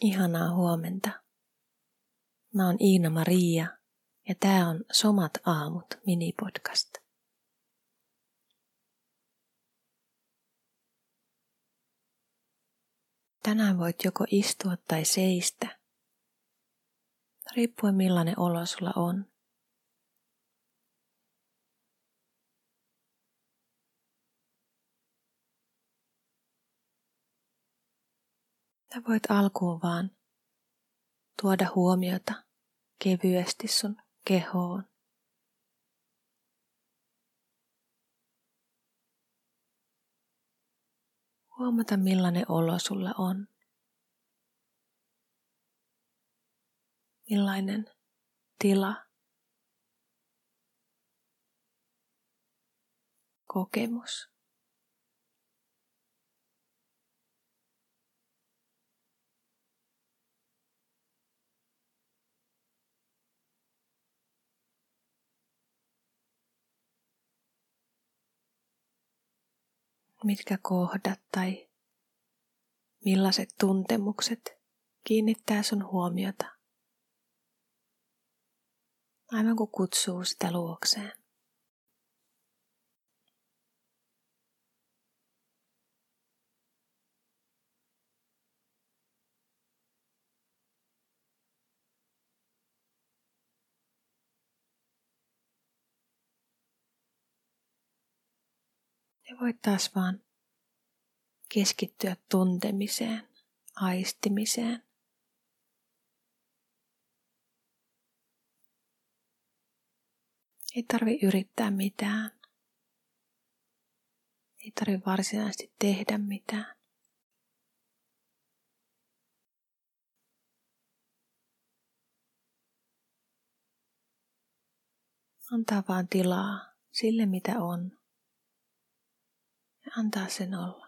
Ihanaa huomenta. Mä oon Iina Maria ja tää on Somat aamut minipodcast. Tänään voit joko istua tai seistä, riippuen millainen olo sulla on. Sä voit alkuun vaan tuoda huomiota kevyesti sun kehoon. Huomata millainen olo sulla on. Millainen tila, kokemus. Mitkä kohdat tai millaiset tuntemukset kiinnittää sun huomiota. Aivan kuin kutsuu sitä luokseen. Voit taas vaan keskittyä tuntemiseen, aistimiseen. Ei tarvi yrittää mitään. Ei tarvi varsinaisesti tehdä mitään. Antaa vaan tilaa sille, mitä on ja antaa sen olla.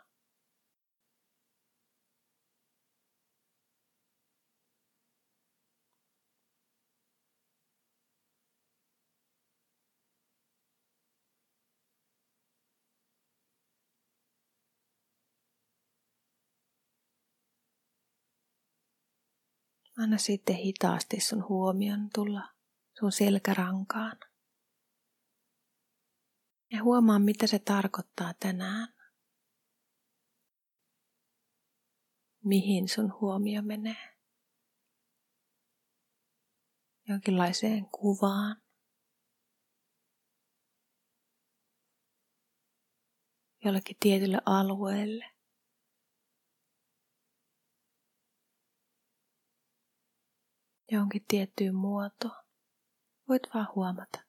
Anna sitten hitaasti sun huomion tulla sun selkärankaan. Ja huomaa, mitä se tarkoittaa tänään. Mihin sun huomio menee. Jonkinlaiseen kuvaan. Jollekin tietylle alueelle. Jonkin tiettyyn muotoon. Voit vaan huomata.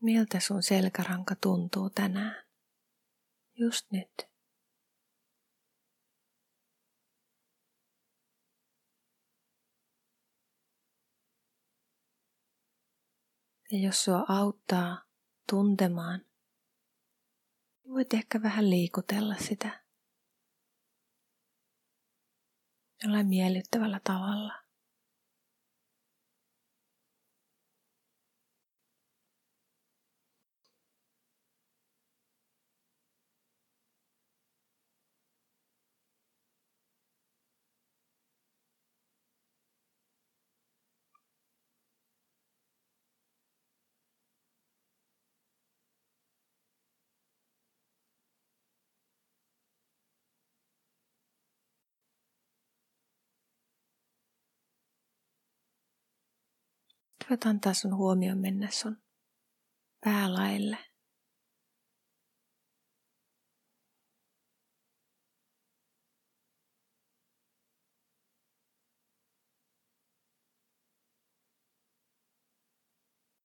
Miltä sun selkäranka tuntuu tänään? Just nyt. Ja jos sua auttaa tuntemaan, niin voit ehkä vähän liikutella sitä jollain miellyttävällä tavalla. Voit antaa sun huomioon mennä sun päälaille.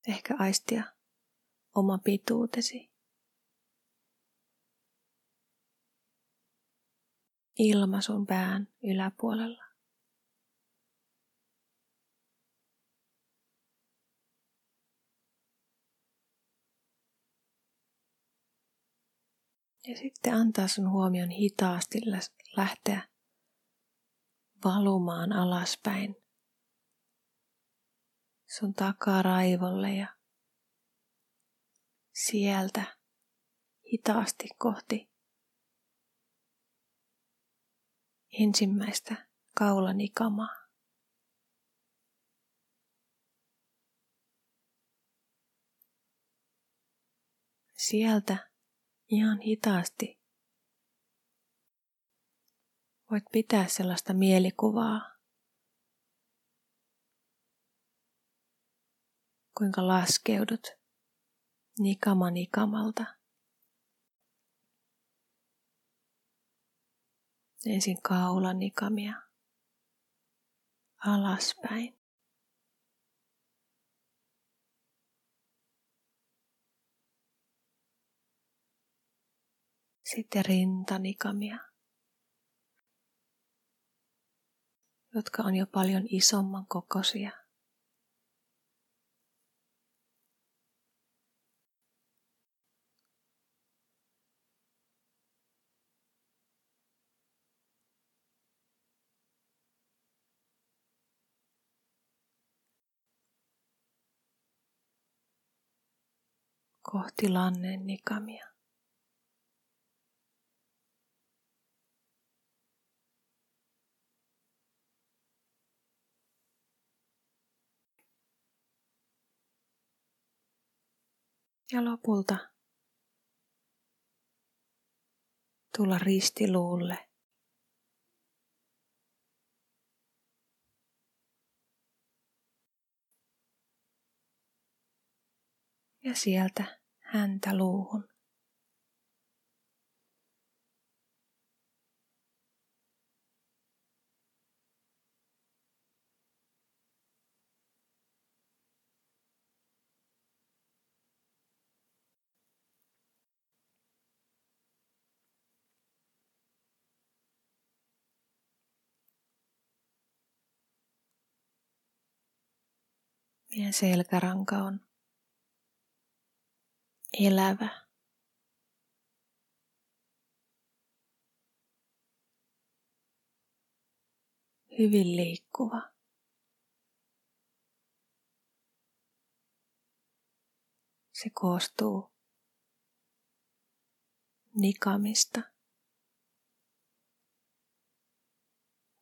Ehkä aistia oma pituutesi. Ilma sun pään yläpuolella. Ja sitten antaa sun huomion hitaasti lähteä valumaan alaspäin sun takaraivolle ja sieltä hitaasti kohti ensimmäistä kaulanikamaa. Sieltä ihan hitaasti voit pitää sellaista mielikuvaa, kuinka laskeudut nikama nikamalta. Ensin kaulan nikamia alaspäin. Sitten rintanikamia, jotka on jo paljon isomman kokoisia. kohti lannen nikamia. Ja lopulta tulla ristiluulle. Ja sieltä häntä luuhun. Meidän selkäranka on elävä. Hyvin liikkuva. Se koostuu nikamista,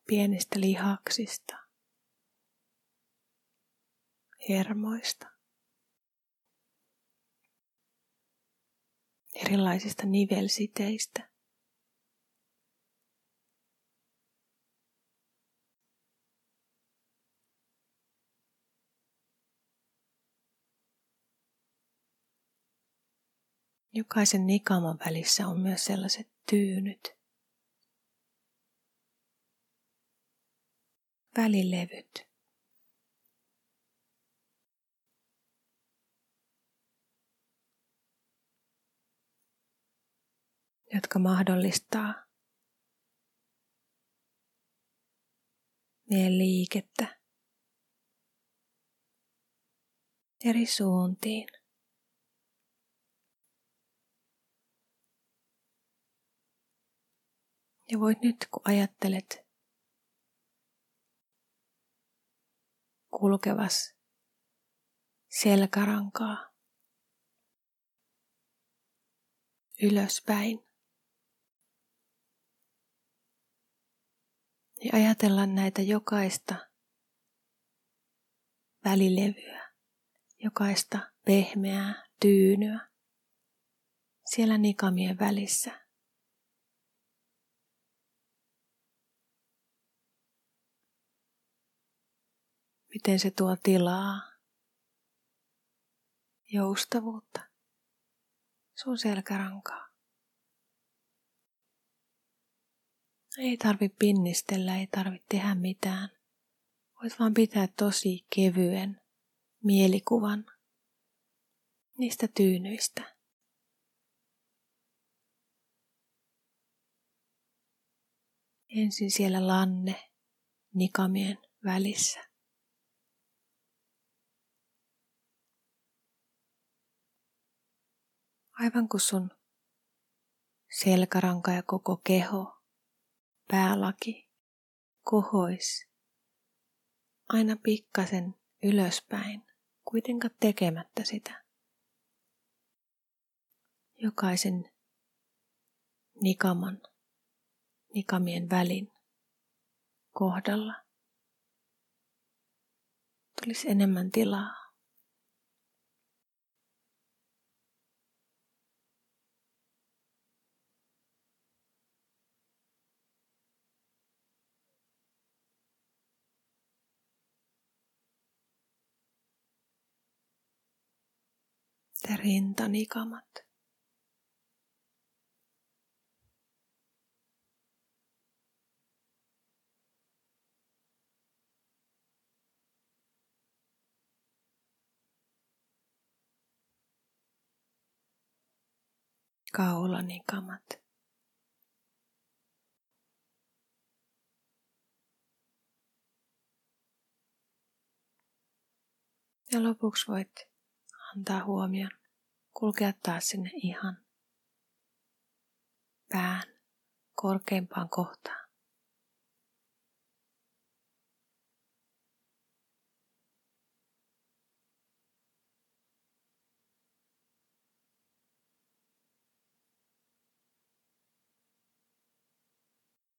pienistä lihaksista, hermoista, erilaisista nivelsiteistä. Jokaisen nikaman välissä on myös sellaiset tyynyt, välilevyt. Jotka mahdollistaa meidän liikettä eri suuntiin. Ja voit nyt, kun ajattelet kulkevas selkärankaa ylöspäin, Ja ajatella näitä jokaista välilevyä, jokaista pehmeää tyynyä siellä nikamien välissä. Miten se tuo tilaa, joustavuutta sun selkärankaa. Ei tarvi pinnistellä, ei tarvi tehdä mitään. Voit vaan pitää tosi kevyen mielikuvan niistä tyynyistä. Ensin siellä lanne nikamien välissä. Aivan kuin sun selkäranka ja koko keho, päälaki, kohois, aina pikkasen ylöspäin, kuitenkaan tekemättä sitä. Jokaisen nikaman, nikamien välin kohdalla tulisi enemmän tilaa. Ja rintanikamat. Kaulanikamat. Ja lopuksi voit antaa huomion kulkea taas sinne ihan pään korkeimpaan kohtaan.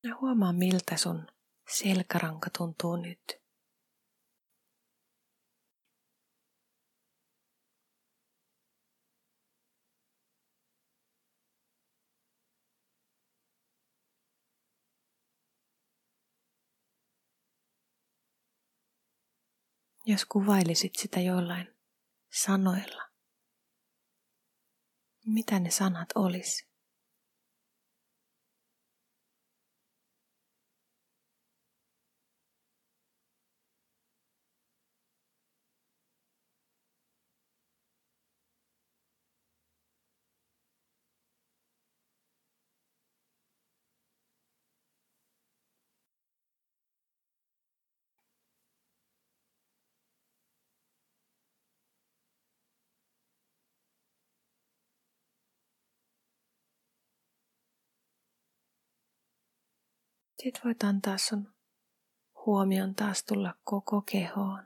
Ja huomaa miltä sun selkäranka tuntuu nyt. Jos kuvailisit sitä jollain sanoilla, mitä ne sanat olisi? Sitten voit antaa sun huomion taas tulla koko kehoon.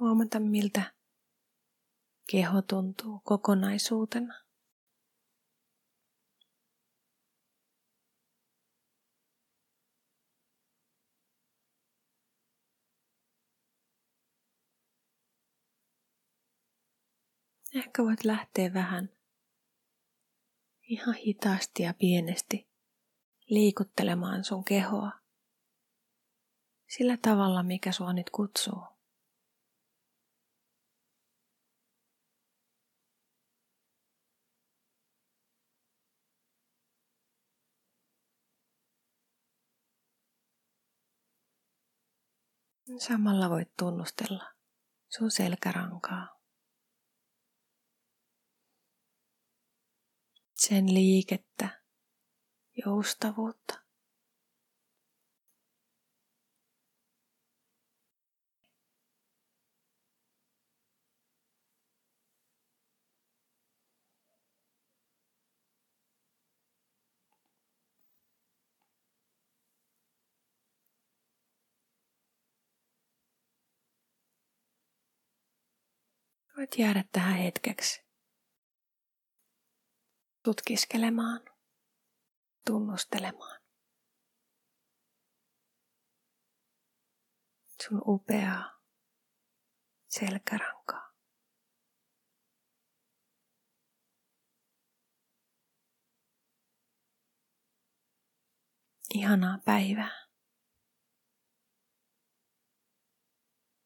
Huomata, miltä keho tuntuu kokonaisuutena. Ehkä voit lähteä vähän ihan hitaasti ja pienesti liikuttelemaan sun kehoa sillä tavalla, mikä sua nyt kutsuu. Samalla voit tunnustella sun selkärankaa. Sen liikettä, joustavuutta. Voit jäädä tähän hetkeksi tutkiskelemaan, tunnustelemaan. Sun upeaa selkärankaa. Ihanaa päivää.